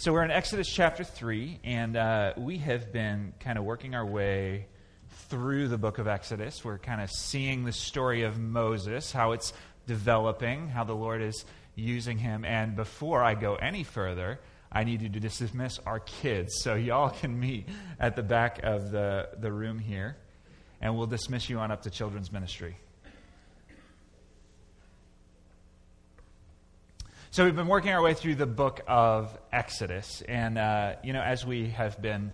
So we're in Exodus chapter 3, and uh, we have been kind of working our way through the book of Exodus. We're kind of seeing the story of Moses, how it's developing, how the Lord is using him. And before I go any further, I need you to dismiss our kids. So y'all can meet at the back of the, the room here, and we'll dismiss you on up to children's ministry. So we've been working our way through the book of Exodus, and uh, you know, as we have been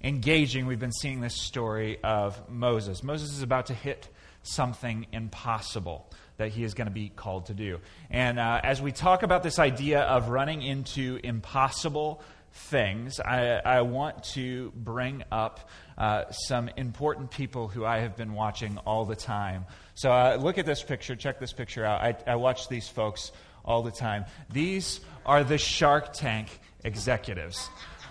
engaging, we've been seeing this story of Moses. Moses is about to hit something impossible that he is going to be called to do. And uh, as we talk about this idea of running into impossible things, I, I want to bring up uh, some important people who I have been watching all the time. So uh, look at this picture. Check this picture out. I, I watch these folks all the time. These are the Shark Tank executives.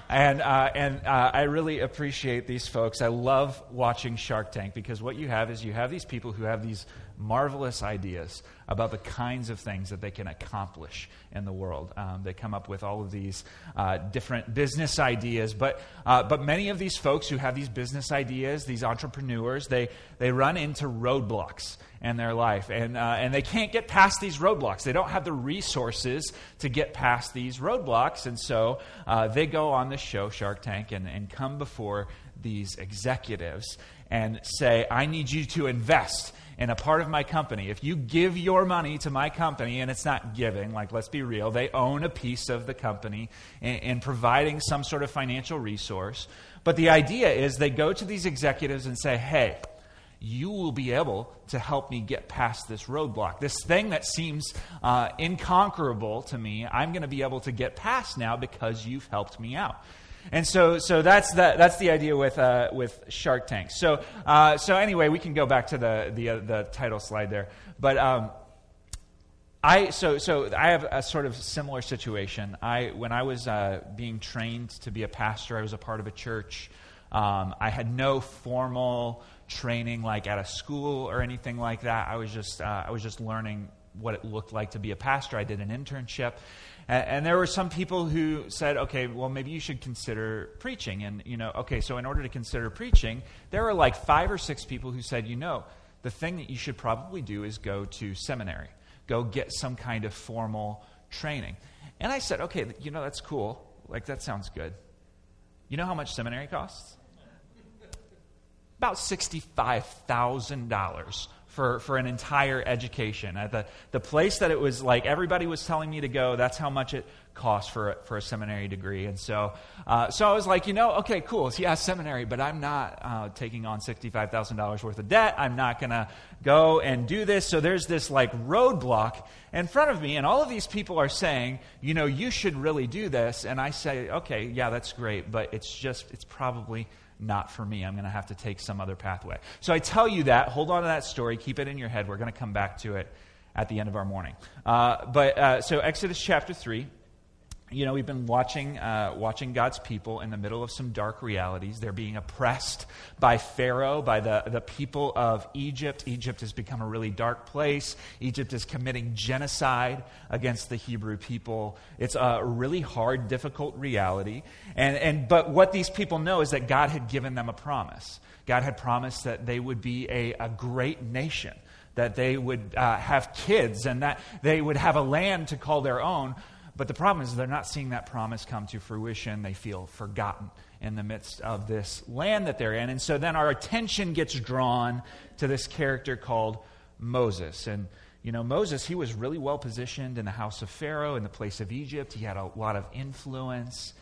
And, uh, and uh, I really appreciate these folks. I love watching Shark Tank because what you have is you have these people who have these marvelous ideas about the kinds of things that they can accomplish in the world. Um, they come up with all of these uh, different business ideas, but, uh, but many of these folks who have these business ideas, these entrepreneurs, they, they run into roadblocks in their life, and, uh, and they can't get past these roadblocks. They don't have the resources to get past these roadblocks, and so uh, they go on this show, Shark Tank, and, and come before these executives and say, I need you to invest in a part of my company. If you give your money to my company, and it's not giving, like let's be real, they own a piece of the company in, in providing some sort of financial resource. But the idea is they go to these executives and say, hey, you will be able to help me get past this roadblock. This thing that seems uh, inconquerable to me, I'm going to be able to get past now because you've helped me out. And so, so that's, the, that's the idea with, uh, with Shark Tank. So, uh, so anyway, we can go back to the, the, uh, the title slide there. But um, I, so, so I have a sort of similar situation. I, when I was uh, being trained to be a pastor, I was a part of a church. Um, I had no formal training like at a school or anything like that. I was just, uh, I was just learning what it looked like to be a pastor. I did an internship. And, and, there were some people who said, okay, well, maybe you should consider preaching. And, you know, okay, so in order to consider preaching, there were like five or six people who said, you know, the thing that you should probably do is go to seminary, go get some kind of formal training. And I said, okay, you know, that's cool. Like, that sounds good. You know how much seminary costs? About $65,000 for, for an entire education. At the, the place that it was like everybody was telling me to go, that's how much it cost for a, for a seminary degree. And so, uh, so I was like, you know, okay, cool. So yeah, seminary, but I'm not uh, taking on $65,000 worth of debt. I'm not going to go and do this. So there's this like roadblock in front of me. And all of these people are saying, you know, you should really do this. And I say, okay, yeah, that's great. But it's just, it's probably not for me. I'm going to have to take some other pathway. So I tell you that. Hold on to that story. Keep it in your head. We're going to come back to it at the end of our morning. Uh, but uh, so Exodus chapter 3 you know, we've been watching, uh, watching God's people in the middle of some dark realities. They're being oppressed by Pharaoh, by the, the people of Egypt. Egypt has become a really dark place. Egypt is committing genocide against the Hebrew people. It's a really hard, difficult reality. And, and, but what these people know is that God had given them a promise. God had promised that they would be a, a great nation that they would uh, have kids and that they would have a land to call their own. But the problem is they're not seeing that promise come to fruition. They feel forgotten in the midst of this land that they're in. And so then our attention gets drawn to this character called Moses. And, you know, Moses, he was really well positioned in the house of Pharaoh, in the place of Egypt. He had a lot of influence.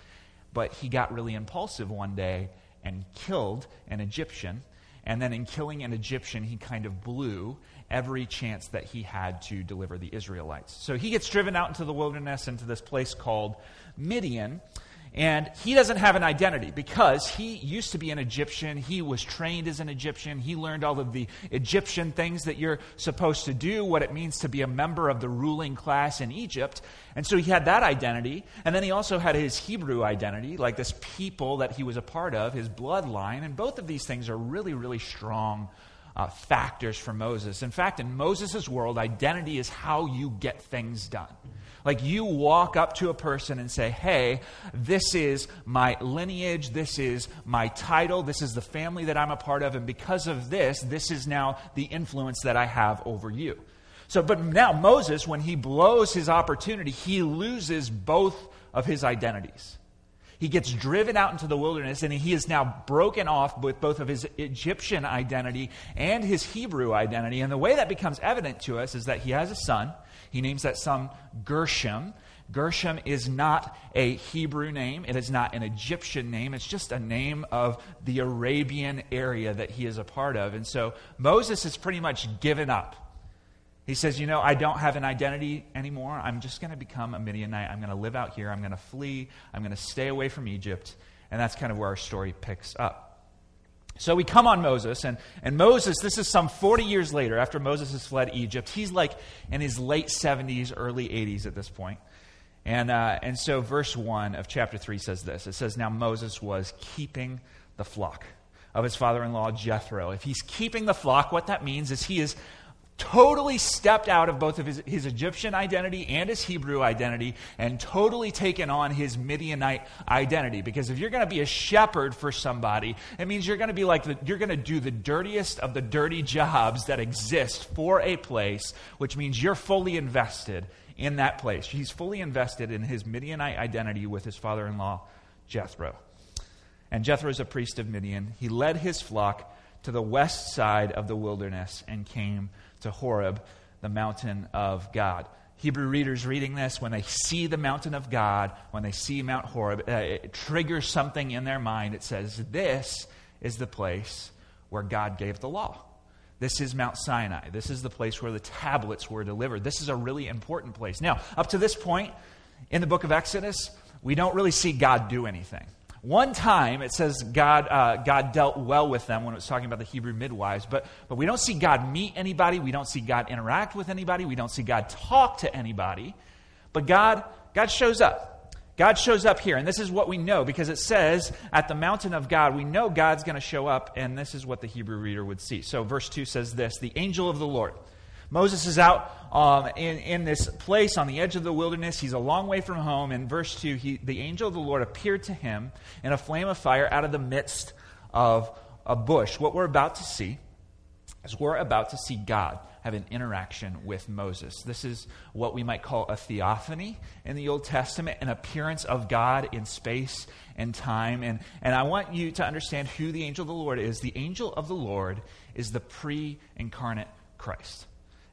But he got really impulsive one day and killed an Egyptian. And then in killing an Egyptian, he kind of blew every chance that he had to deliver the Israelites. So he gets driven out into the wilderness, into this place called Midian. And he doesn't have an identity because he used to be an Egyptian. He was trained as an Egyptian. He learned all of the Egyptian things that you're supposed to do, what it means to be a member of the ruling class in Egypt. And so he had that identity. And then he also had his Hebrew identity, like this people that he was a part of, his bloodline. And both of these things are really, really strong uh, factors for Moses. In fact, in Moses' world, identity is how you get things done. Like you walk up to a person and say, Hey, this is my lineage, this is my title, this is the family that I'm a part of, and because of this, this is now the influence that I have over you. So, but now Moses, when he blows his opportunity, he loses both of his identities. He gets driven out into the wilderness, and he is now broken off with both of his Egyptian identity and his Hebrew identity. And the way that becomes evident to us is that he has a son. He names that son Gershom. Gershom is not a Hebrew name, it is not an Egyptian name. It's just a name of the Arabian area that he is a part of. And so Moses is pretty much given up. He says, You know, I don't have an identity anymore. I'm just going to become a Midianite. I'm going to live out here. I'm going to flee. I'm going to stay away from Egypt. And that's kind of where our story picks up. So we come on Moses, and, and Moses, this is some 40 years later after Moses has fled Egypt. He's like in his late 70s, early 80s at this point. And, uh, and so verse 1 of chapter 3 says this it says, Now Moses was keeping the flock of his father in law Jethro. If he's keeping the flock, what that means is he is totally stepped out of both of his, his Egyptian identity and his Hebrew identity and totally taken on his Midianite identity. Because if you're going to be a shepherd for somebody, it means you're going to be like, the, you're going to do the dirtiest of the dirty jobs that exist for a place, which means you're fully invested in that place. He's fully invested in his Midianite identity with his father in law, Jethro. And Jethro is a priest of Midian. He led his flock to the west side of the wilderness and came to Horeb, the mountain of God. Hebrew readers reading this, when they see the mountain of God, when they see Mount Horeb, uh, it triggers something in their mind. It says, This is the place where God gave the law. This is Mount Sinai. This is the place where the tablets were delivered. This is a really important place. Now, up to this point in the book of Exodus, we don't really see God do anything. One time it says God, uh, God dealt well with them when it was talking about the Hebrew midwives, but, but we don't see God meet anybody. We don't see God interact with anybody. We don't see God talk to anybody. But God, God shows up. God shows up here, and this is what we know because it says at the mountain of God, we know God's going to show up, and this is what the Hebrew reader would see. So, verse 2 says this The angel of the Lord. Moses is out um, in, in this place on the edge of the wilderness. He's a long way from home. In verse 2, he, the angel of the Lord appeared to him in a flame of fire out of the midst of a bush. What we're about to see is we're about to see God have an interaction with Moses. This is what we might call a theophany in the Old Testament, an appearance of God in space and time. And, and I want you to understand who the angel of the Lord is. The angel of the Lord is the pre incarnate Christ.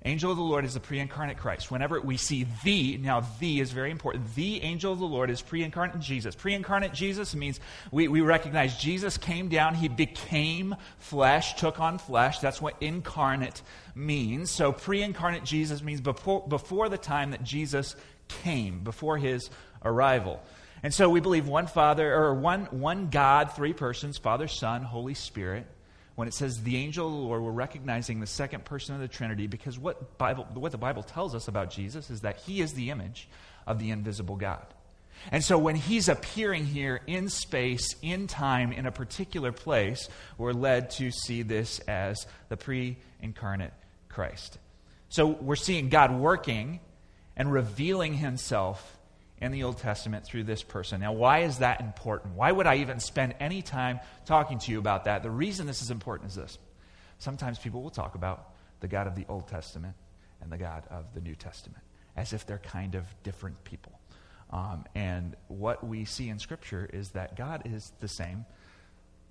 Angel of the Lord is the pre incarnate Christ. Whenever we see the, now the is very important. The angel of the Lord is pre incarnate Jesus. Pre incarnate Jesus means we, we recognize Jesus came down, he became flesh, took on flesh. That's what incarnate means. So pre incarnate Jesus means before, before the time that Jesus came, before his arrival. And so we believe one Father, or one, one God, three persons Father, Son, Holy Spirit when it says the angel of the Lord, we're recognizing the second person of the Trinity because what, Bible, what the Bible tells us about Jesus is that he is the image of the invisible God. And so when he's appearing here in space, in time, in a particular place, we're led to see this as the pre incarnate Christ. So we're seeing God working and revealing himself in the Old Testament through this person. Now, why is that important? Why would I even spend any time talking to you about that? The reason this is important is this. Sometimes people will talk about the God of the Old Testament and the God of the New Testament as if they're kind of different people. Um, and what we see in Scripture is that God is the same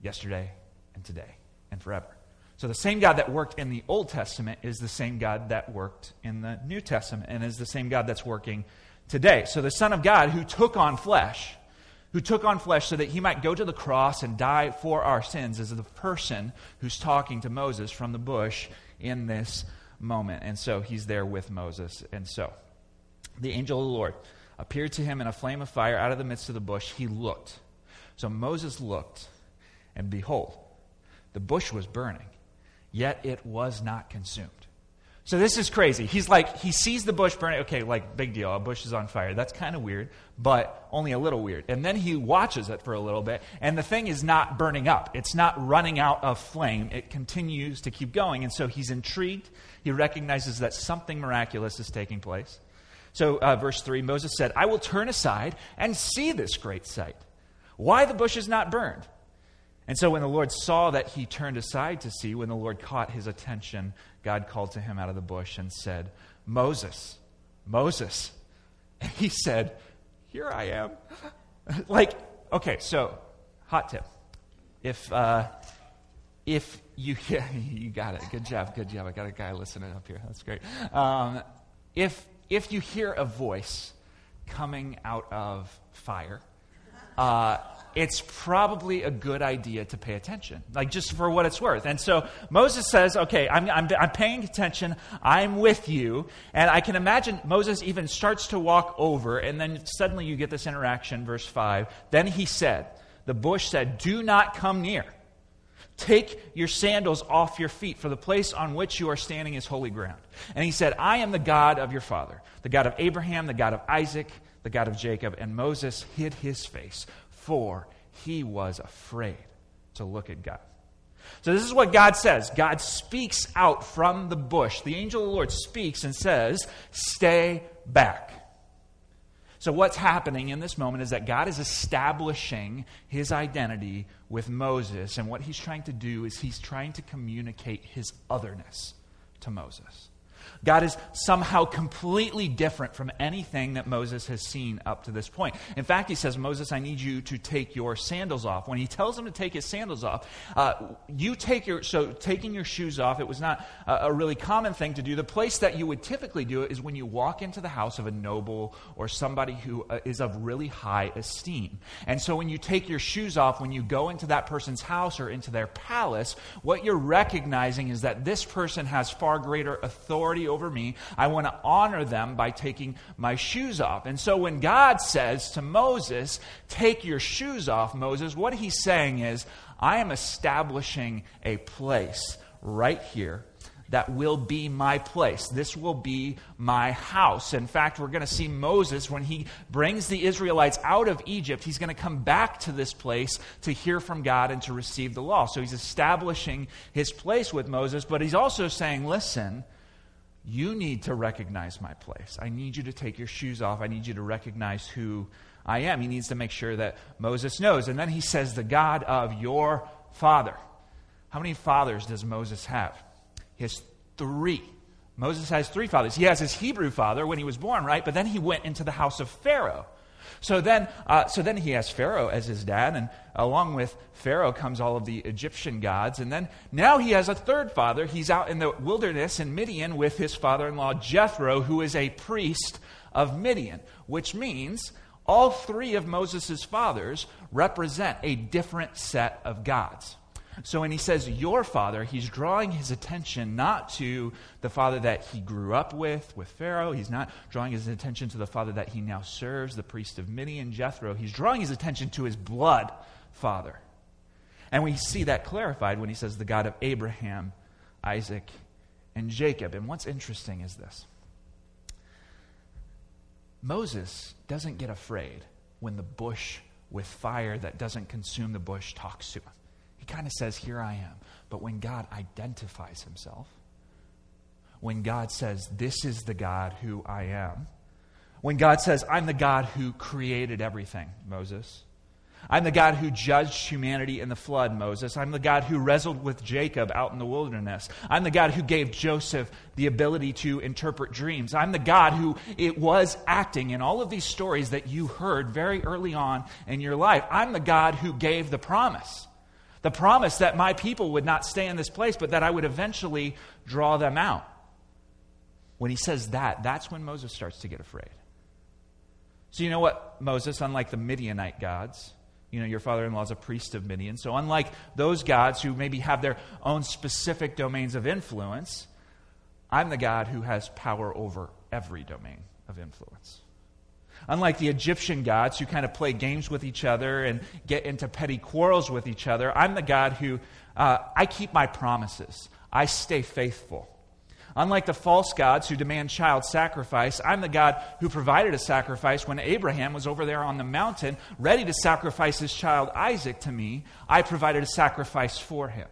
yesterday and today and forever. So the same God that worked in the Old Testament is the same God that worked in the New Testament and is the same God that's working today. So the Son of God who took on flesh, who took on flesh so that he might go to the cross and die for our sins, is the person who's talking to Moses from the bush in this moment. And so he's there with Moses. And so the angel of the Lord appeared to him in a flame of fire out of the midst of the bush. He looked. So Moses looked, and behold, the bush was burning, yet it was not consumed. So this is crazy. He's like, he sees the bush burning. Okay, like, big deal. A bush is on fire. That's kind of weird, but only a little weird. And then he watches it for a little bit, and the thing is not burning up. It's not running out of flame. It continues to keep going. And so he's intrigued. He recognizes that something miraculous is taking place. So, uh, verse 3 Moses said, I will turn aside and see this great sight. Why the bush is not burned? And so, when the Lord saw that he turned aside to see, when the Lord caught his attention, God called to him out of the bush and said, Moses, Moses. And he said, Here I am. like, okay, so, hot tip. If, uh, if you, yeah, you got it. Good job, good job. I got a guy listening up here. That's great. Um, if, if you hear a voice coming out of fire, uh, it's probably a good idea to pay attention, like just for what it's worth. And so Moses says, Okay, I'm, I'm, I'm, paying attention, I'm with you. And I can imagine Moses even starts to walk over, and then suddenly you get this interaction, verse 5. Then he said, The bush said, Do not come near. Take your sandals off your feet, for the place on which you are standing is holy ground. And he said, I am the God of your father, the God of Abraham, the God of Isaac, the God of Jacob. And Moses hid his face, for he was afraid to look at God. So, this is what God says. God speaks out from the bush. The angel of the Lord speaks and says, Stay back. So, what's happening in this moment is that God is establishing his identity with Moses. And what he's trying to do is he's trying to communicate his otherness to Moses. God is somehow completely different from anything that Moses has seen up to this point. In fact, he says, Moses, I need you to take your sandals off. When he tells him to take his sandals off, uh, you take your, so taking your shoes off, it was not a, a really common thing to do. The place that you would typically do it is when you walk into the house of a noble or somebody who uh, of really high esteem. And so when you take your shoes off, when you go into that person's house or into their palace, what you're recognizing is that this person has far greater authority over me. I want to honor them by taking my shoes off. And so when God says to Moses, Take your shoes off, Moses, what he's saying is, I am establishing a place right here that will be my place. This will be my house. In fact, we're going to see Moses, when he brings the Israelites out of Egypt, he's going to come back to this place to hear from God and to receive the law. So he's establishing his place with Moses, but he's also saying, listen, you need to recognize my place. I need you to take your shoes off. I need you to recognize who I am. He needs to make sure that Moses knows. And then he says, The God of your father. How many fathers does Moses have? He has three. Moses has three fathers. He has his Hebrew father when he was born, right? But then he went into the house of Pharaoh. So then, uh, so then he has Pharaoh as his dad, and along with Pharaoh comes all of the Egyptian gods. And then now he has a third father. He's out in the wilderness in Midian with his father in law Jethro, who is a priest of Midian, which means all three of Moses' fathers represent a different set of gods. So when he says your father, he's drawing his attention not to the father that he grew up with, with Pharaoh. He's not drawing his attention to the father that he now serves, the priest of Midian, Jethro. He's drawing his attention to his blood father. And we see that clarified when he says the God of Abraham, Isaac, and Jacob. And what's interesting is this Moses doesn't get afraid when the bush with fire that doesn't consume the bush talks to him kind of says, Here I am. But when God identifies himself, when God says, This is the God who I am, when God says, I'm the God who created everything, Moses. I'm the God who judged humanity in the flood, Moses. I'm the God who wrestled with Jacob out in the wilderness. I'm the God who gave Joseph the ability to interpret dreams. I'm the God who it was acting in all of these stories that you heard very early on in your life. I'm the God who gave the promise. The promise that my people would not stay in this place, but that I would eventually draw them out. When he says that, that's when Moses starts to get afraid. So, you know what, Moses, unlike the Midianite gods, you know, your father in law is a priest of Midian. So, unlike those gods who maybe have their own specific domains of influence, I'm the God who has power over every domain of influence. Unlike the Egyptian gods who kind of play games with each other and get into petty quarrels with each other, I'm the God who uh, I keep my promises. I stay faithful. Unlike the false gods who demand child sacrifice, I'm the God who provided a sacrifice when Abraham was over there on the mountain ready to sacrifice his child Isaac to me. I provided a sacrifice for him.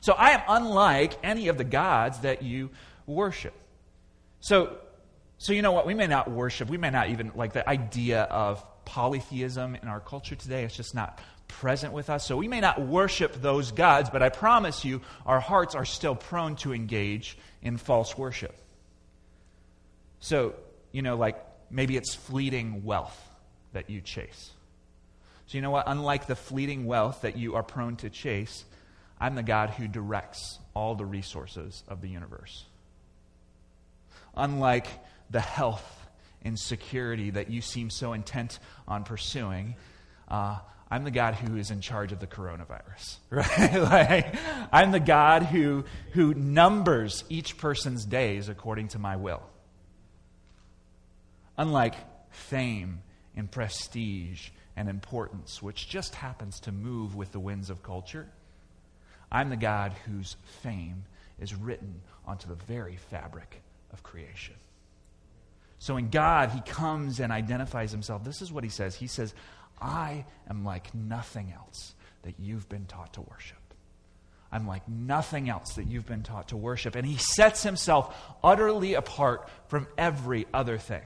So I am unlike any of the gods that you worship. So, so you know what? We may not worship, we may not even like the idea of polytheism in our culture today. It's just not present with us. So we may not worship those gods, but I promise you, our hearts are still prone to engage in false worship. So, you know, like maybe it's fleeting wealth that you chase. So, you know what? Unlike the fleeting wealth that you are prone to chase, I'm the God who directs all the resources of the universe. Unlike the health and security that you seem so intent on pursuing, uh, I'm the God who is in charge of the coronavirus, right? like, I'm the God who, who numbers each person's days according to my will. Unlike fame and prestige and importance, which just happens to move with the winds of culture, I'm the God whose fame is written onto the very fabric of creation. So in God, he comes and identifies himself. This is what he says. He says, I am like nothing else that you've been taught to worship. I'm like nothing else that you've been taught to worship. And he sets himself utterly apart from every other thing.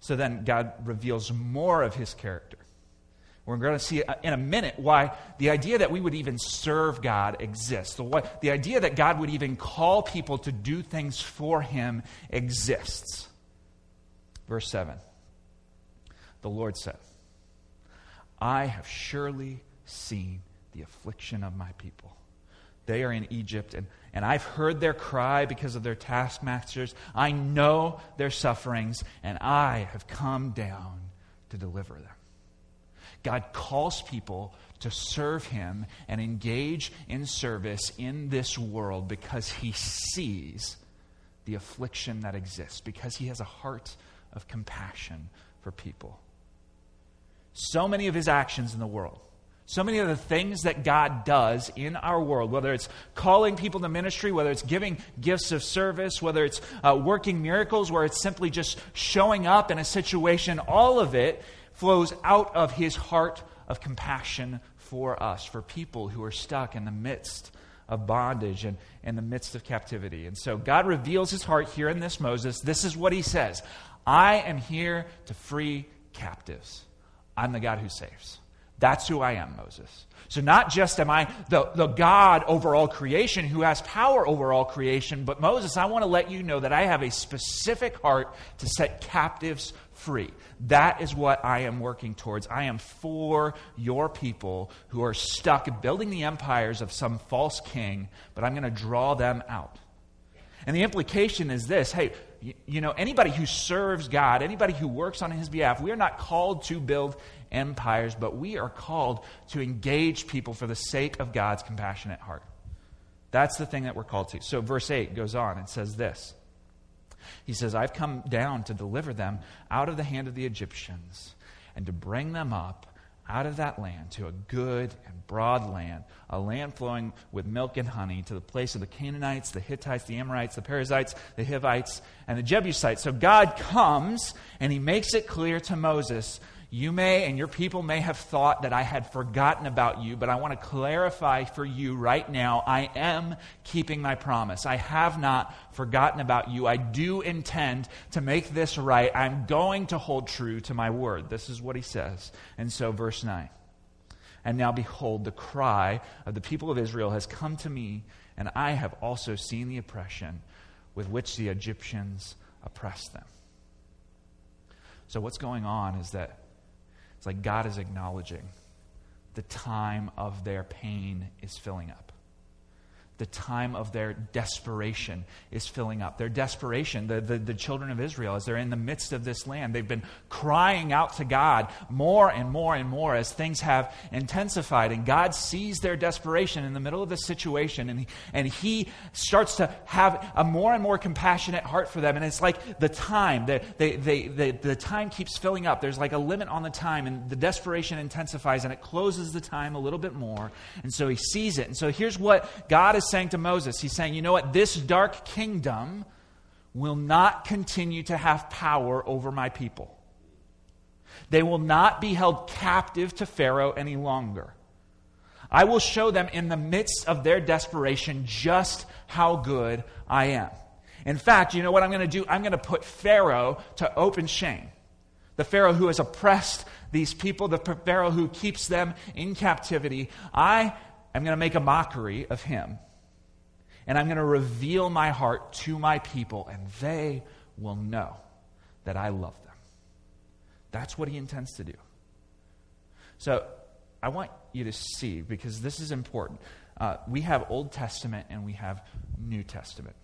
So then God reveals more of his character. We're going to see in a minute why the idea that we would even serve God exists. The, the idea that God would even call people to do things for him exists. Verse 7 The Lord said, I have surely seen the affliction of my people. They are in Egypt, and, and I've heard their cry because of their taskmasters. I know their sufferings, and I have come down to deliver them. God calls people to serve Him and engage in service in this world because He sees the affliction that exists, because He has a heart of compassion for people. So many of his actions in the world, so many of the things that God does in our world, whether it's calling people to ministry, whether it's giving gifts of service, whether it's uh, working miracles, where it's simply just showing up in a situation, all of it flows out of his heart of compassion for us, for people who are stuck in the midst of bondage and in the midst of captivity. And so God reveals his heart here in this Moses. This is what he says I am here to free captives. I'm the God who saves. That's who I am, Moses. So, not just am I the, the God over all creation who has power over all creation, but Moses, I want to let you know that I have a specific heart to set captives free. That is what I am working towards. I am for your people who are stuck building the empires of some false king, but I'm going to draw them out. And the implication is this hey, you know, anybody who serves God, anybody who works on his behalf, we are not called to build empires, but we are called to engage people for the sake of God's compassionate heart. That's the thing that we're called to. So, verse 8 goes on and says this He says, I've come down to deliver them out of the hand of the Egyptians and to bring them up out of that land to a good and broad land, a land flowing with milk and honey, to the place of the Canaanites, the Hittites, the Amorites, the Perizzites, the Hivites, and the Jebusites. So God comes and he makes it clear to Moses you may and your people may have thought that I had forgotten about you, but I want to clarify for you right now I am keeping my promise. I have not forgotten about you. I do intend to make this right. I'm going to hold true to my word. This is what he says. And so, verse 9. And now, behold, the cry of the people of Israel has come to me, and I have also seen the oppression with which the Egyptians oppress them. So, what's going on is that it's like God is acknowledging the time of their pain is filling up the time of their desperation is filling up. Their desperation, the, the, the, children of Israel, as they're in the midst of this land, they've been crying out to God more and more and more as things have intensified. And God sees their desperation in the middle of this situation, and and he starts to have a more and more compassionate heart for them. And it's like the time, the, they, they, they, the time keeps filling up. There's like a limit on the time, and the desperation intensifies, and it closes the time a little bit more. And so he sees it. And so here's what God is saying to Moses, He's saying, you know what? This dark kingdom will not continue to have power over my people. They will not be held captive to Pharaoh any longer. I will show them in the midst of their desperation just how good I am. In fact, you know what I'm going to do? I'm going to put Pharaoh to open shame. The Pharaoh who has oppressed these people, the Pharaoh who keeps them in captivity. I am going to make a mockery of him. And I'm going to reveal my heart to my people, and they will know that I love them. That's what he intends to do. So I want you to see, because this is important. Uh, we have Old Testament and we have New Testament.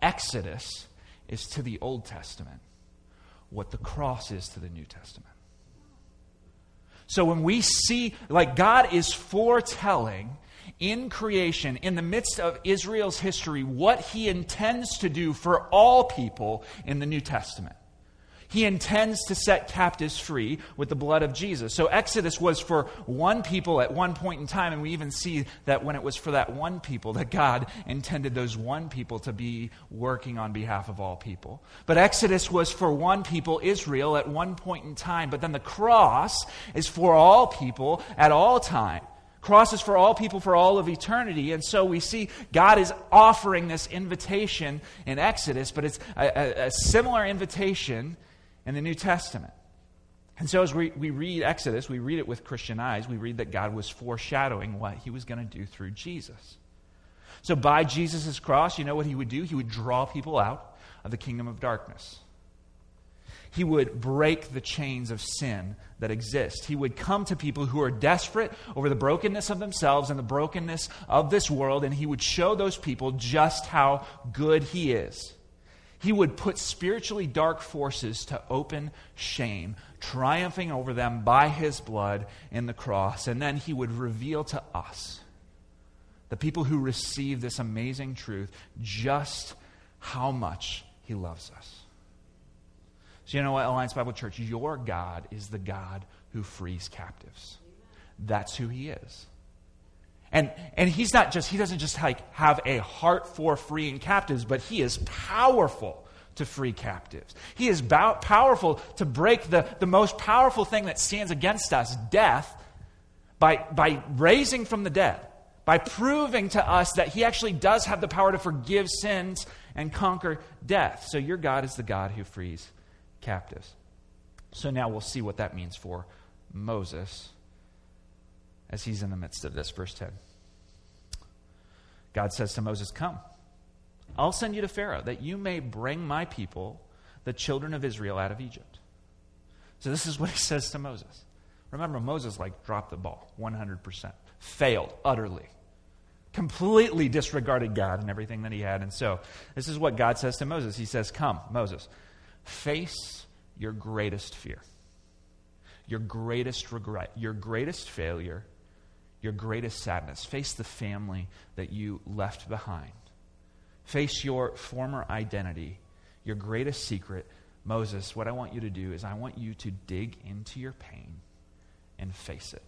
Exodus is to the Old Testament what the cross is to the New Testament. So when we see, like, God is foretelling in creation, in the midst of Israel's history, what he intends to do for all people in the New Testament. He intends to set captives free with the blood of Jesus. So Exodus was for one people at one point in time, and we even see that when it was for that one people, that God intended those one people to be working on behalf of all people. But Exodus was for one people, Israel, at one point in time. But then the cross is for all people at all time. Cross is for all people for all of eternity. And so we see God is offering this invitation in Exodus, but it's a, a, a similar invitation in the New Testament. And so, as we, we read Exodus, we read it with Christian eyes. We read that God was foreshadowing what he was going to do through Jesus. So, by Jesus' cross, you know what he would do? He would draw people out of the kingdom of darkness. He would break the chains of sin that exist. He would come to people who are desperate over the brokenness of themselves and the brokenness of this world, and he would show those people just how good he is. He would put spiritually dark forces to open shame, triumphing over them by his blood in the cross. And then he would reveal to us, the people who receive this amazing truth, just how much he loves us. So, you know what, Alliance Bible Church? Your God is the God who frees captives. That's who he is. And, and he's not just, he doesn't just like have a heart for freeing captives, but he is powerful to free captives. He is bow, powerful to break the, the most powerful thing that stands against us, death, by, by raising from the dead, by proving to us that he actually does have the power to forgive sins and conquer death. So your God is the God who frees captives. So now we'll see what that means for Moses as he's in the midst of this. Verse 10. God says to Moses, Come, I'll send you to Pharaoh that you may bring my people, the children of Israel, out of Egypt. So this is what he says to Moses. Remember, Moses like dropped the ball 100%, failed utterly, completely disregarded God and everything that he had. And so this is what God says to Moses. He says, Come, Moses, face your greatest fear, your greatest regret, your greatest failure your greatest sadness. Face the family that you left behind. Face your former identity, your greatest secret. Moses, what I want you to do is I want you to dig into your pain and face it.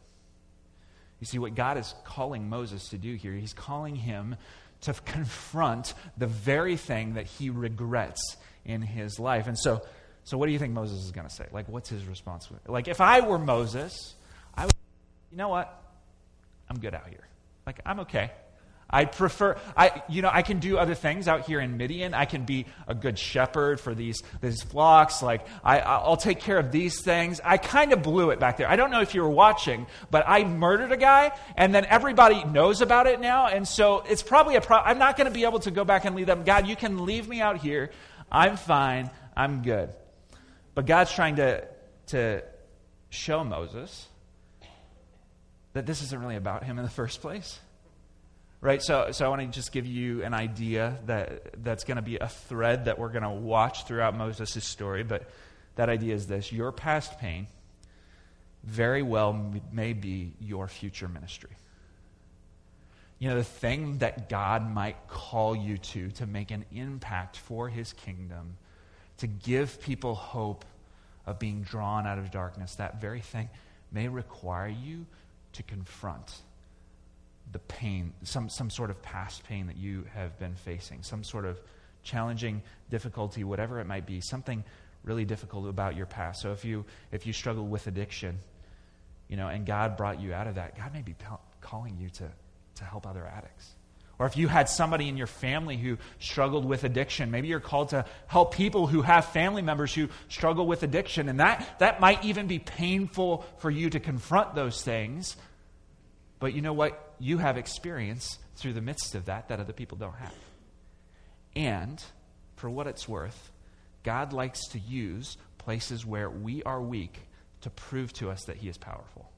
You see, what God is calling Moses to do here, he's calling him to confront the very thing that he regrets in his life. And so, so what do you think Moses is going to say? Like, what's his response? Like, if I were Moses, I would, you know what? I'm good out here. Like, I'm okay. I prefer, I, you know, I can do other things out here in Midian. I can be a good shepherd for these, these flocks. Like, I, I'll take care of these things. I kind of blew it back there. I don't know if you were watching, but I murdered a guy, and then everybody knows about it now. And so it's probably a problem. I'm not going to be able to go back and leave them. God, you can leave me out here. I'm fine. I'm good. But God's trying to, to show Moses that this isn't really about him in the first place. Right? So, so I want to just give you an idea that that's going to be a thread that we're going to watch throughout Moses' story. But that idea is this your past pain very well may be your future ministry. You know, the thing that God might call you to to make an impact for his kingdom, to give people hope of being drawn out of darkness, that very thing may require you to confront the pain, some, some sort of past pain that you have been facing, some sort of challenging difficulty, whatever it might be, something really difficult about your past. So if you if you struggle with addiction, you know, and God brought you out of that, God may be calling you to to help other addicts. Or if you had somebody in your family who struggled with addiction, maybe you're called to help people who have family members who struggle with addiction. And that, that might even be painful for you to confront those things. But you know what? You have experience through the midst of that that other people don't have. And for what it's worth, God likes to use places where we are weak to prove to us that He is powerful.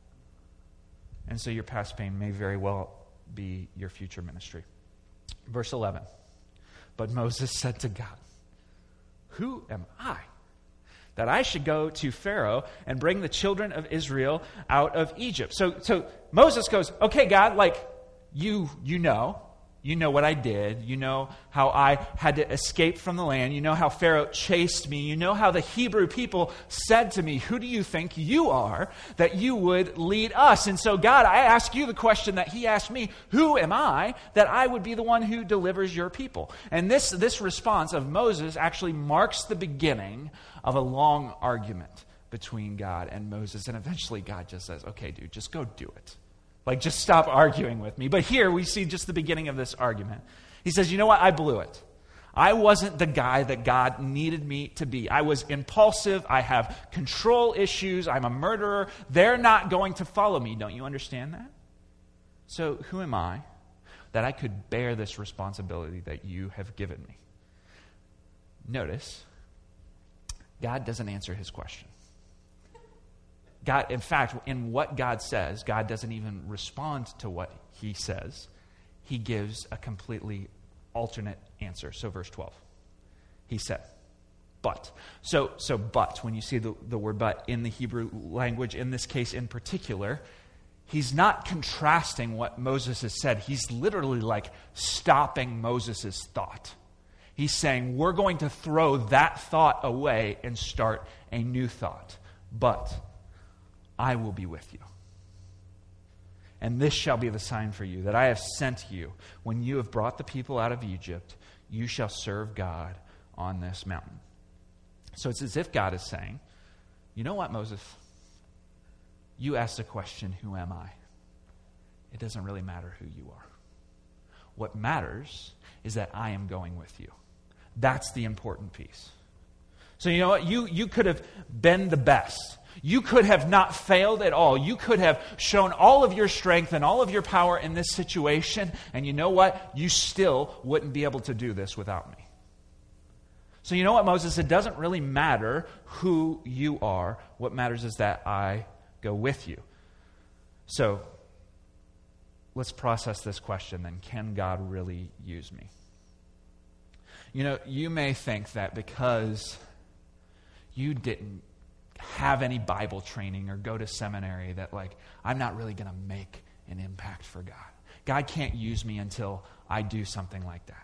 And so your past pain may very well be your future ministry. Verse 11. But Moses said to God, Who am I? That I should go to Pharaoh and bring the children of Israel out of Egypt. So, so Moses goes, Okay, God, like, you, you know, you know what I did. You know how I had to escape from the land. You know how Pharaoh chased me. You know how the Hebrew people said to me, Who do you think you are that you would lead us? And so, God, I ask you the question that He asked me Who am I that I would be the one who delivers your people? And this, this response of Moses actually marks the beginning of a long argument between God and Moses. And eventually, God just says, Okay, dude, just go do it. Like, just stop arguing with me. But here we see just the beginning of this argument. He says, You know what? I blew it. I wasn't the guy that God needed me to be. I was impulsive. I have control issues. I'm a murderer. They're not going to follow me. Don't you understand that? So, who am I that I could bear this responsibility that you have given me? Notice, God doesn't answer his question. God, in fact, in what God says, God doesn't even respond to what he says. He gives a completely alternate answer. So, verse 12. He said, but. So, so but, when you see the, the word but in the Hebrew language, in this case in particular, he's not contrasting what Moses has said. He's literally like stopping Moses' thought. He's saying, we're going to throw that thought away and start a new thought. But I will be with you. And this shall be the sign for you that I have sent you. When you have brought the people out of Egypt, you shall serve God on this mountain. So it's as if God is saying, You know what, Moses? You asked the question, Who am I? It doesn't really matter who you are. What matters is that I am going with you. That's the important piece. So, you know what? You, you could have been the best. You could have not failed at all. You could have shown all of your strength and all of your power in this situation. And you know what? You still wouldn't be able to do this without me. So, you know what, Moses? It doesn't really matter who you are. What matters is that I go with you. So, let's process this question then. Can God really use me? You know, you may think that because you didn't have any Bible training or go to seminary that, like, I'm not really going to make an impact for God. God can't use me until I do something like that.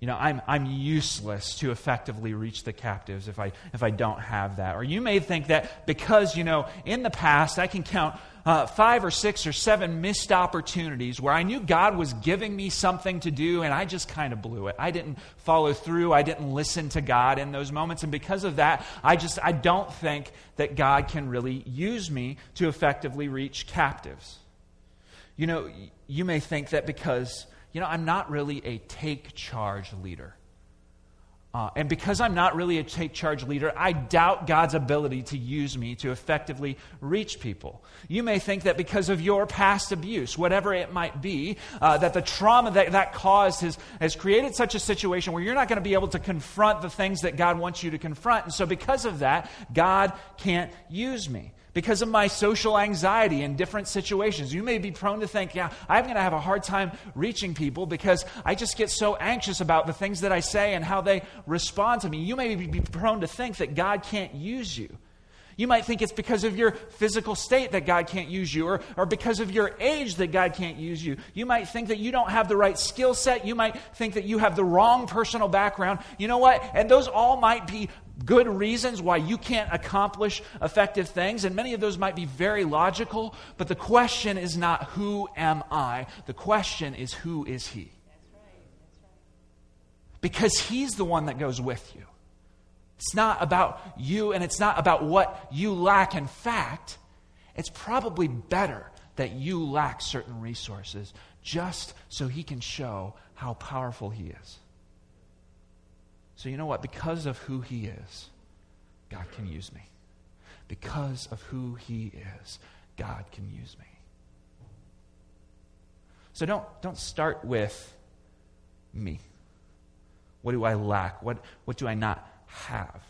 You know, I'm, I'm useless to effectively reach the captives if I, if I don't have that. Or you may think that because, you know, in the past I can count uh, five or six or seven missed opportunities where I knew God was giving me something to do and I just kind of blew it. I didn't follow through. I didn't listen to God in those moments. And because of that, I just, I don't think that God can really use me to effectively reach captives. You know, you may think that because you know, I'm not really a take charge leader. Uh, and because I'm not really a take charge leader, I doubt God's ability to use me to effectively reach people. You may think that because of your past abuse, whatever it might be, uh, that the trauma that that caused has, has created such a situation where you're not going to be able to confront the things that God wants you to confront. And so, because of that, God can't use me because of my social anxiety in different situations. You may be prone to think, yeah, I'm going to have a hard time reaching people because I just get so anxious about the things that I say and how they respond to me. You may be prone to think that God can't use you. You might think it's because of your physical state that God can't use you, or, or because of your age that God can't use you. You might think that you don't have the right skill set. You might think that you have the wrong personal background. You know what? And those all might be good reasons why you can't accomplish effective things, and many of those might be very logical, but the question is not who am I? The question is who is He? Because He's the one that goes with you. It's not about you and it's not about what you lack. In fact, it's probably better that you lack certain resources just so He can show how powerful He is. So, you know what? Because of who He is, God can use me. Because of who He is, God can use me. So, don't, don't start with me. What do I lack? What, what do I not have?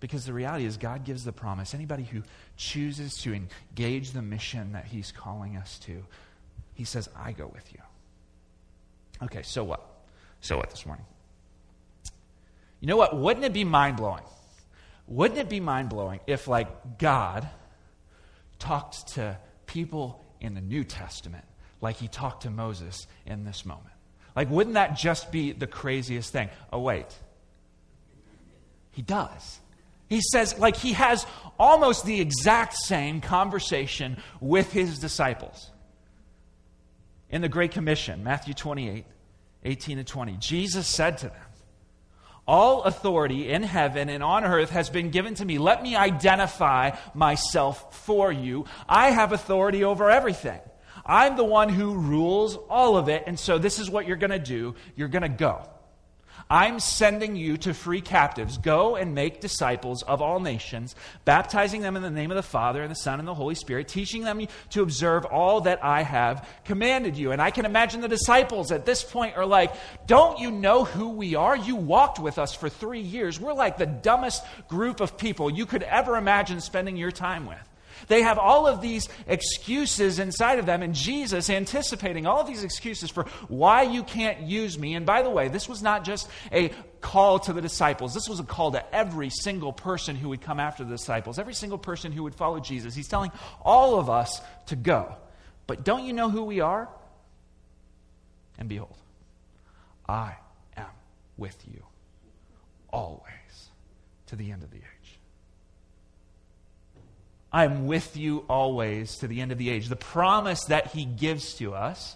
Because the reality is, God gives the promise. Anybody who chooses to engage the mission that He's calling us to, He says, I go with you. Okay, so what? So what this morning? You know what? Wouldn't it be mind blowing? Wouldn't it be mind blowing if, like, God talked to people in the New Testament like he talked to Moses in this moment? Like, wouldn't that just be the craziest thing? Oh, wait. He does. He says, like, he has almost the exact same conversation with his disciples. In the Great Commission, Matthew 28, 18 and 20, Jesus said to them, all authority in heaven and on earth has been given to me. Let me identify myself for you. I have authority over everything. I'm the one who rules all of it. And so this is what you're going to do. You're going to go. I'm sending you to free captives. Go and make disciples of all nations, baptizing them in the name of the Father and the Son and the Holy Spirit, teaching them to observe all that I have commanded you. And I can imagine the disciples at this point are like, Don't you know who we are? You walked with us for three years. We're like the dumbest group of people you could ever imagine spending your time with. They have all of these excuses inside of them, and Jesus anticipating all of these excuses for why you can't use me. And by the way, this was not just a call to the disciples, this was a call to every single person who would come after the disciples, every single person who would follow Jesus. He's telling all of us to go. But don't you know who we are? And behold, I am with you always to the end of the age. I'm with you always to the end of the age. The promise that he gives to us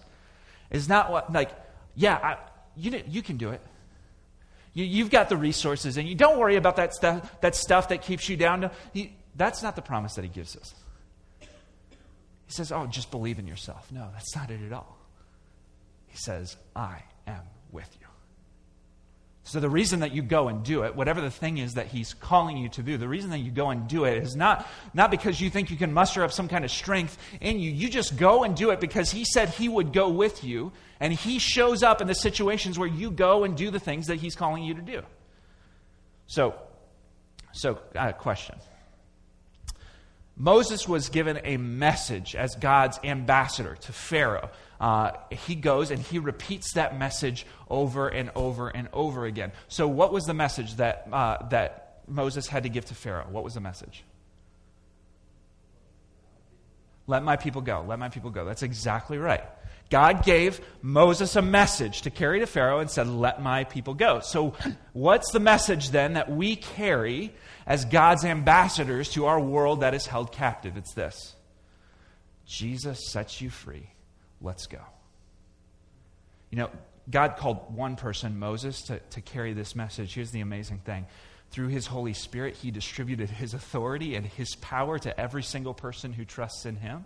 is not what, like, yeah, I, you, you can do it. You, have got the resources, and you don't worry about that stuff, that stuff that keeps you down. he, that's not the promise that he gives us. He says, oh, just believe in yourself. No, that's not it at all. He says, I am with you. So, the reason that you go and do it, whatever the thing is that he's calling you to do, the reason that you go and do it is not, not because you think you can muster up some kind of strength in you. You just go and do it because he said he would go with you, and he shows up in the situations where you go and do the things that he's calling you to do. So, so uh, question. Moses was given a message as God's ambassador to Pharaoh uh, he goes and he repeats that message over and over and over again. So, what was the message that, uh, that Moses had to give to Pharaoh? What was the message? Let my people go. Let my people go. That's exactly right. God gave Moses a message to carry to Pharaoh and said, Let my people go. So, what's the message then that we carry as God's ambassadors to our world that is held captive? It's this Jesus sets you free let's go. You know, God called one person, Moses, to, to carry this message. Here's the amazing thing through his Holy Spirit, he distributed his authority and his power to every single person who trusts in him.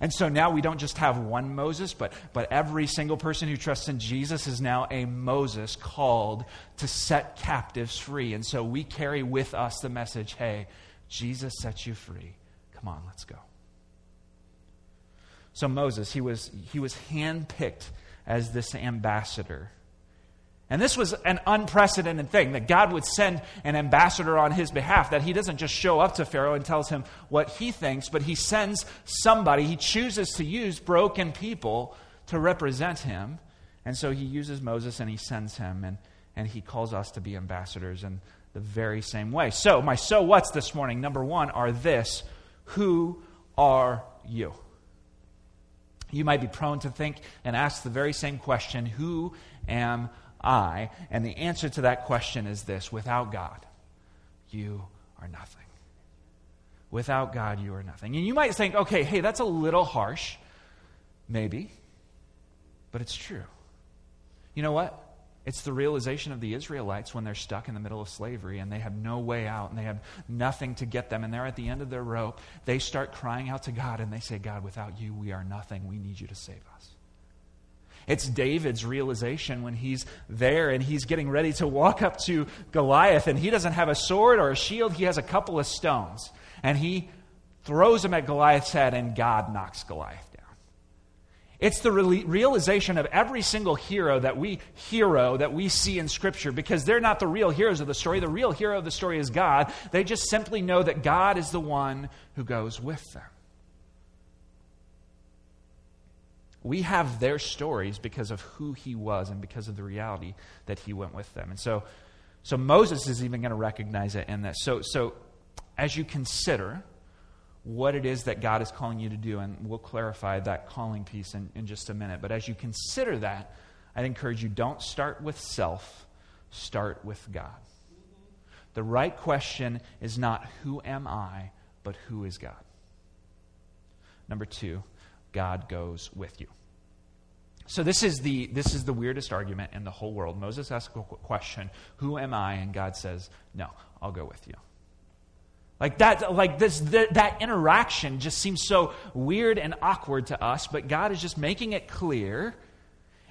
And so now we don't just have one Moses, but, but every single person who trusts in Jesus is now a Moses called to set captives free. And so we carry with us the message hey, Jesus sets you free. Come on, let's go. So Moses, he was, he was handpicked as this ambassador. And this was an unprecedented thing that God would send an ambassador on his behalf, that he doesn't just show up to Pharaoh and tells him what he thinks, but he sends somebody. He chooses to use broken people to represent him. And so he uses Moses and he sends him, and, and he calls us to be ambassadors in the very same way. So, my so what's this morning, number one, are this Who are you? you might be prone to think and ask the very same question Who am I? And the answer to that question is this without God, you are nothing. Without God, you are nothing. And you might think, okay, hey, that's a little harsh. Maybe. But it's true. You know what? It's the realization of the Israelites when they're stuck in the middle of slavery and they have no way out and they have nothing to get them and they're at the end of their rope. They start crying out to God and they say, God, without you, we are nothing. We need you to save us. It's David's realization when he's there and he's getting ready to walk up to Goliath and he doesn't have a sword or a shield, he has a couple of stones. And he throws them at Goliath's head and God knocks Goliath down. it's the realization of every single hero that we hero that we see in scripture because they're not the real heroes of the story. The real hero of the story is God. They just simply know that God is the one who goes with them. We have their stories because of who he was and because of the reality that he went with them. And so so Moses is even going to recognize it in this. So so as you consider what it is that God is calling you to do, and we'll clarify that calling piece in, in just a minute. But as you consider that, I'd encourage you don't start with self, start with God. The right question is not who am I, but who is God? Number two, God goes with you. So this is the this is the weirdest argument in the whole world. Moses asks a question, "Who am I?" and God says, "No, I'll go with you." Like that, like this, that, that interaction just seems so weird and awkward to us, but God is just making it clear.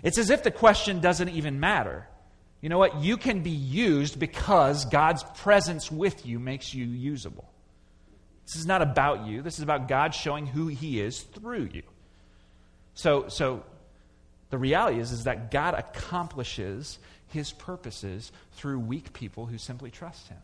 It's as if the question doesn't even matter. You know what? You can be used because God's presence with you makes you usable. This is not about you. This is about God showing who He is through you. So, so the reality is, is that God accomplishes His purposes through weak people who simply trust Him.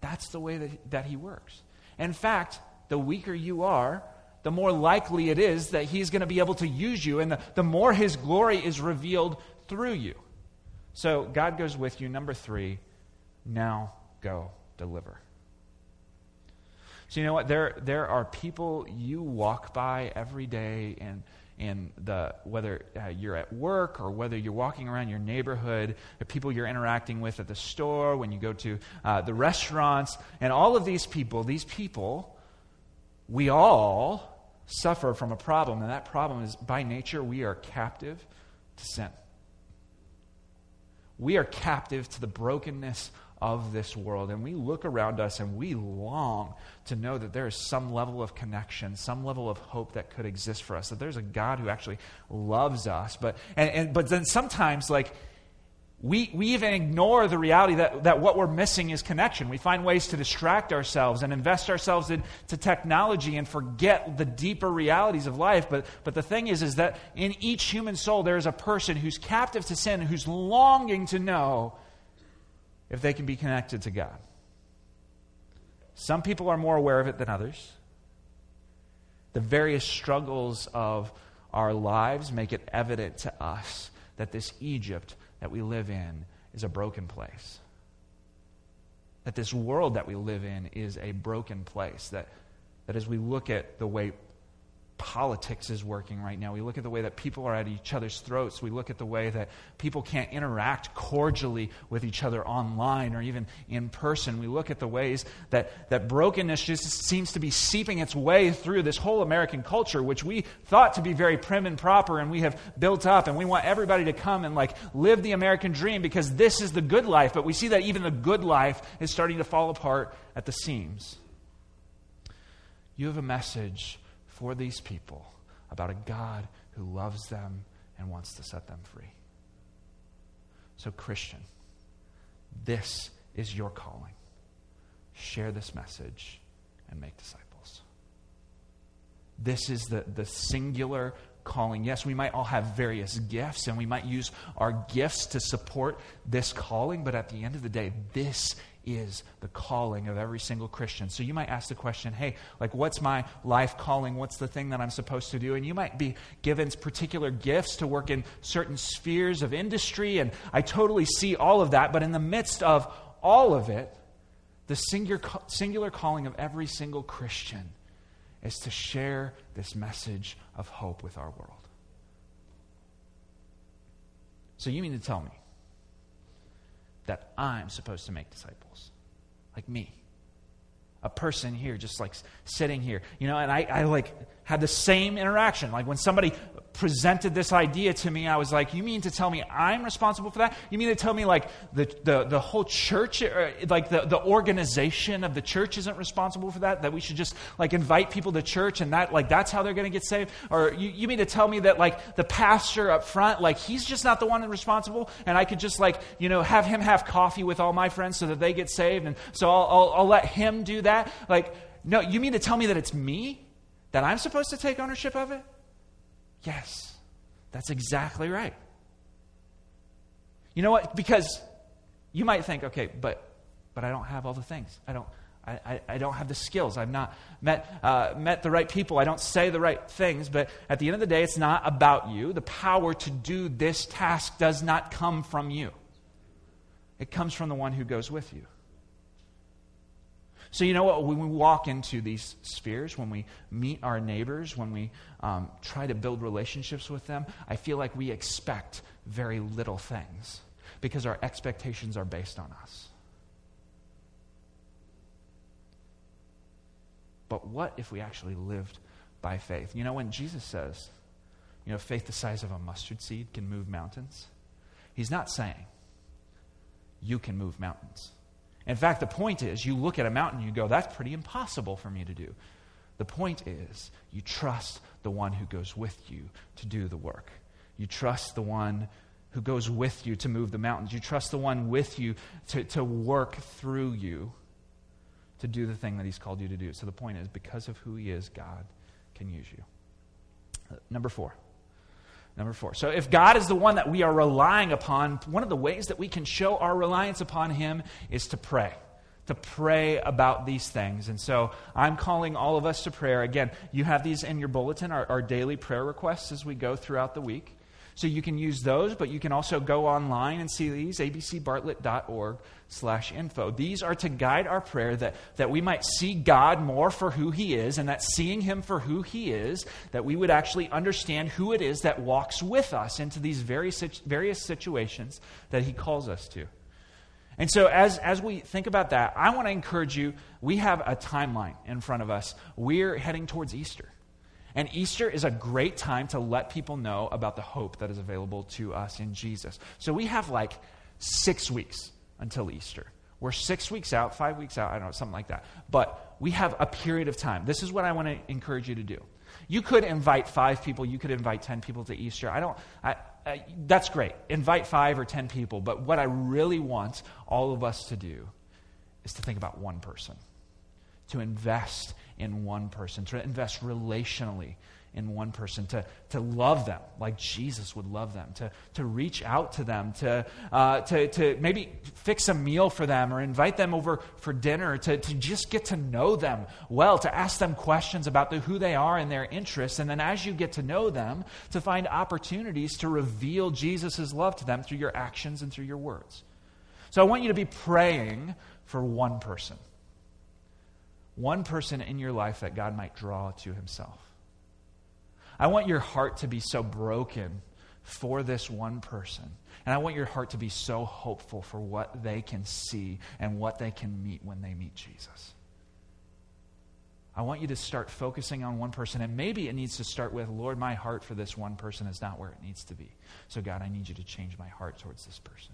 That's the way that, that he works. In fact, the weaker you are, the more likely it is that he's going to be able to use you, and the, the more his glory is revealed through you. So God goes with you. Number three, now go deliver. So you know what? There, there are people you walk by every day, and in the whether uh, you're at work or whether you're walking around your neighborhood, the people you're interacting with at the store, when you go to uh, the restaurants, and all of these people, these people, we all suffer from a problem, and that problem is by nature we are captive to sin. We are captive to the brokenness of this world. And we look around us and we long to know that there is some level of connection, some level of hope that could exist for us, that there's a God who actually loves us. But, and, and but then sometimes, like, we, we even ignore the reality that, that what we're missing is connection. We find ways to distract ourselves and invest ourselves into technology and forget the deeper realities of life. But, but the thing is, is that in each human soul, there is a person who's captive to sin, who's longing to know if they can be connected to God. Some people are more aware of it than others. The various struggles of our lives make it evident to us that this Egypt that we live in is a broken place. That this world that we live in is a broken place. That, that as we look at the way politics is working right now. We look at the way that people are at each other's throats. We look at the way that people can't interact cordially with each other online or even in person. We look at the ways that, that brokenness just seems to be seeping its way through this whole American culture, which we thought to be very prim and proper and we have built up. And we want everybody to come and like live the American dream because this is the good life. But we see that even the good life is starting to fall apart at the seams. You have a message for these people about a God who loves them and wants to set them free. So, Christian, this is your calling. Share this message and make disciples. This is the, the singular calling. Yes, we might all have various gifts and we might use our gifts to support this calling, but at the end of the day, this is the calling of every single Christian. So you might ask the question, hey, like, what's my life calling? What's the thing that I'm supposed to do? And you might be given particular gifts to work in certain spheres of industry, and I totally see all of that. But in the midst of all of it, the singular, singular calling of every single Christian is to share this message of hope with our world. So you mean to tell me that I'm supposed to make disciples? like me. A person here, just like sitting here. You know, and I, I like had the same interaction. Like when somebody presented this idea to me, I was like, You mean to tell me I'm responsible for that? You mean to tell me, like, the, the, the whole church, uh, like, the, the organization of the church isn't responsible for that? That we should just, like, invite people to church and that, like, that's how they're going to get saved? Or you, you mean to tell me that, like, the pastor up front, like, he's just not the one responsible and I could just, like, you know, have him have coffee with all my friends so that they get saved and so I'll, I'll, I'll let him do that? Like, no, you mean to tell me that it's me? That I'm supposed to take ownership of it? Yes, that's exactly right. You know what? Because you might think, okay, but but I don't have all the things. I don't. I, I, don't have the skills. I've not met, uh, met the right people. I don't say the right things. But at the end of the day, it's not about you. The power to do this task does not come from you, it comes from the one who goes with you. So, you know what? When we walk into these spheres, when we meet our neighbors, when we um, try to build relationships with them, I feel like we expect very little things because our expectations are based on us. But what if we actually lived by faith? You know, when Jesus says, you know, faith the size of a mustard seed can move mountains, he's not saying you can move mountains. In fact, the point is, you look at a mountain, and you go, that's pretty impossible for me to do. The point is, you trust the one who goes with you to do the work. You trust the one who goes with you to move the mountains. You trust the one with you to, to work through you to do the thing that he's called you to do. So the point is, because of who he is, God can use you. Uh, number four. Number four. So, if God is the one that we are relying upon, one of the ways that we can show our reliance upon Him is to pray. To pray about these things. And so I'm calling all of us to prayer. Again, you have these in your bulletin, our, our daily prayer requests as we go throughout the week. So you can use those, but you can also go online and see these, abcbartlett.org slash info. These are to guide our prayer that, that we might see God more for who he is, and that seeing him for who he is, that we would actually understand who it is that walks with us into these various, various situations that he calls us to. And so, as, as we think about that, I want to encourage you. We have a timeline in front of us. We're heading towards Easter. And Easter is a great time to let people know about the hope that is available to us in Jesus. So we have like six weeks until Easter. We're six weeks out, five weeks out, I don't know, something like that. But we have a period of time. This is what I want to encourage you to do. You could invite five people, you could invite 10 people to Easter. I don't, I, I, that's great. Invite five or 10 people. But what I really want all of us to do is to think about one person, to invest in one person, to invest relationally in one person, to, to love them like Jesus would love them, to, to reach out to them, to, uh, to, to maybe fix a meal for them or invite them over for dinner, to, to just get to know them well, to ask them questions about the, who they are and their interests. And then as you get to know them, to find opportunities to reveal Jesus' love to them through your actions and through your words. So I want you to be praying for one person one person in your life that God might draw to himself. I want your heart to be so broken for this one person. And I want your heart to be so hopeful for what they can see and what they can meet when they meet Jesus. I want you to start focusing on one person. And maybe it needs to start with, Lord, my heart for this one person is not where it needs to be. So, God, I need you to change my heart towards this person.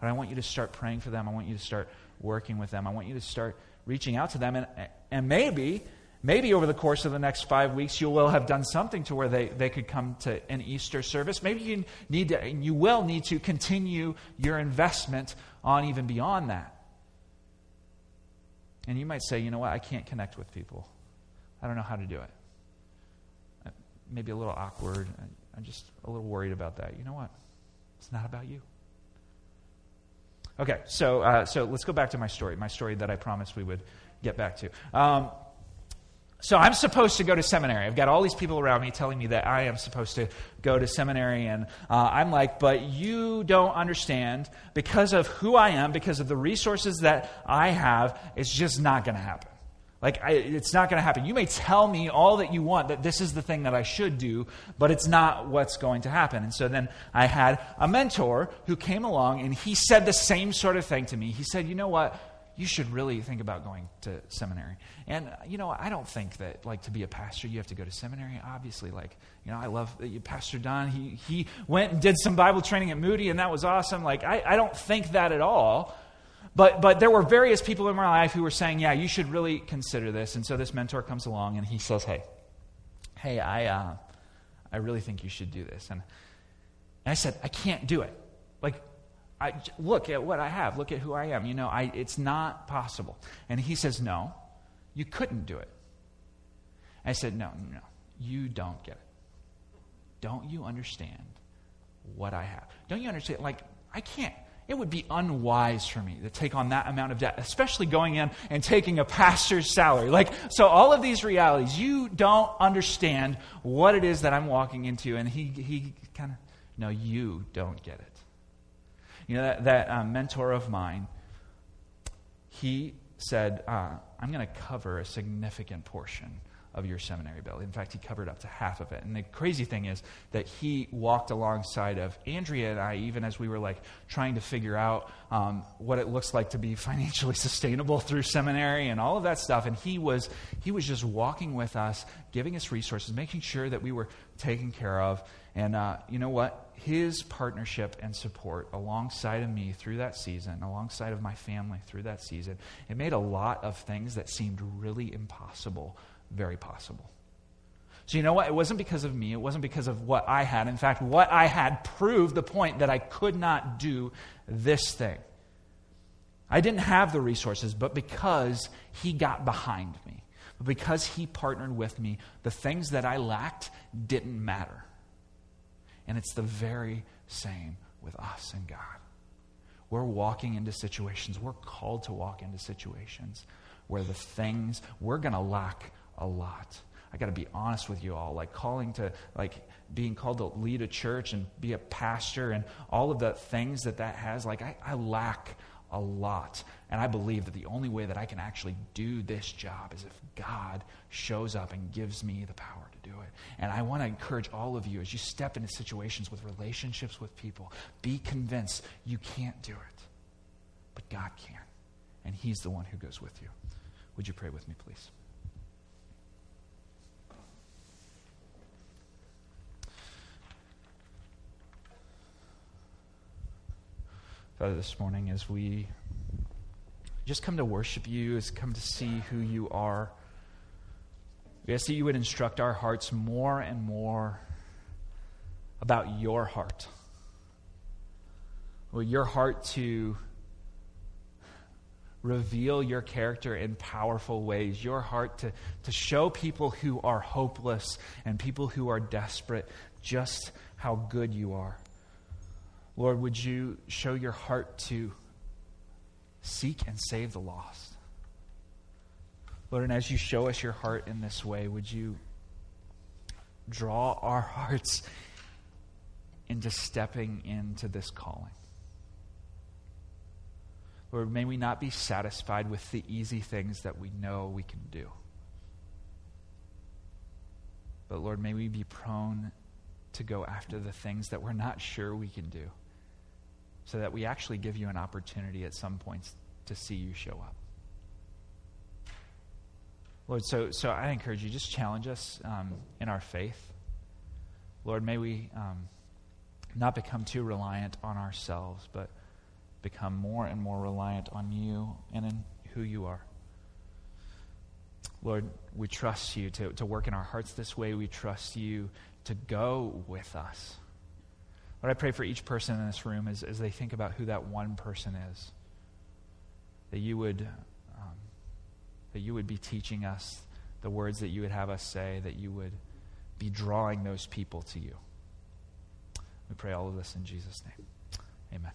But I want you to start praying for them. I want you to start working with them. I want you to start reaching out to them. And, and maybe, maybe over the course of the next five weeks, you will have done something to where they, they could come to an Easter service. Maybe you need to, and you will need to continue your investment on even beyond that. And you might say, you know what, I can't connect with people. I don't know how to do it. Uh, maybe a little awkward. I'm just a little worried about that. You know what? It's not about you. Okay, so, uh, so let's go back to my story, my story that I promised we would get back to. Um, so I'm supposed to go to seminary. I've got all these people around me telling me that I am supposed to go to seminary, and uh, I'm like, but you don't understand. Because of who I am, because of the resources that I have, it's just not going to happen. Like, I, it's not going to happen. You may tell me all that you want, that this is the thing that I should do, but it's not what's going to happen. And so then I had a mentor who came along and he said the same sort of thing to me. He said, You know what? you should really think about going to seminary. And, uh, you know, I don't think that, like, to be a pastor, you have to go to seminary. Obviously, like, you know, I love uh, Pastor Don. He, he went and did some Bible training at Moody, and that was awesome. Like, I, I don't think that at all. But, but there were various people in my life who were saying, yeah, you should really consider this. And so this mentor comes along and he says, hey, hey, I, uh, I really think you should do this. And, and I said, I can't do it. Like, I, look at what I have. Look at who I am. You know, I, it's not possible. And he says, no, you couldn't do it. I said, no, no, no, you don't get it. Don't you understand what I have? Don't you understand? Like, I can't it would be unwise for me to take on that amount of debt, especially going in and taking a pastor's salary. Like, so all of these realities, you don't understand what it is that I'm walking into. And he, he kind of, no, you don't get it. You know, that, that uh, mentor of mine, he said, uh, I'm going to cover a significant portion of your seminary bill. In fact, he covered up to half of it. And the crazy thing is that he walked alongside of Andrea and I, even as we were like trying to figure out um, what it looks like to be financially sustainable through seminary and all of that stuff. And he was he was just walking with us, giving us resources, making sure that we were taken care of. And uh, you know what? His partnership and support alongside of me through that season, alongside of my family through that season, it made a lot of things that seemed really impossible very possible. So, you know what? It wasn't because of me. It wasn't because of what I had. In fact, what I had proved the point that I could not do this thing. I didn't have the resources, but because He got behind me, because He partnered with me, the things that I lacked didn't matter. And it's the very same with us and God. We're walking into situations, we're called to walk into situations where the things we're going to lack a lot. I got to be honest with you all. Like calling to, like being called to lead a church and be a pastor and all of the things that that has, like I, I lack a lot. And I believe that the only way that I can actually do this job is if God shows up and gives me the power to do it. And I want to encourage all of you as you step into situations with relationships with people, be convinced you can't do it, but God can. And He's the one who goes with you. Would you pray with me, please? Father, this morning as we just come to worship you, as come to see who you are, we ask that you would instruct our hearts more and more about your heart. Well, your heart to reveal your character in powerful ways, your heart to, to show people who are hopeless and people who are desperate just how good you are. Lord, would you show your heart to seek and save the lost? Lord, and as you show us your heart in this way, would you draw our hearts into stepping into this calling? Lord, may we not be satisfied with the easy things that we know we can do. But Lord, may we be prone to go after the things that we're not sure we can do so that we actually give you an opportunity at some points to see you show up. Lord, so, so I encourage you, just challenge us um, in our faith. Lord, may we um, not become too reliant on ourselves, but become more and more reliant on you and in who you are. Lord, we trust you to, to work in our hearts this way. We trust you to go with us. Lord, I pray for each person in this room as, as they think about who that one person is, that you would um, that you would be teaching us the words that you would have us say, that you would be drawing those people to you. We pray all of this in Jesus' name. Amen.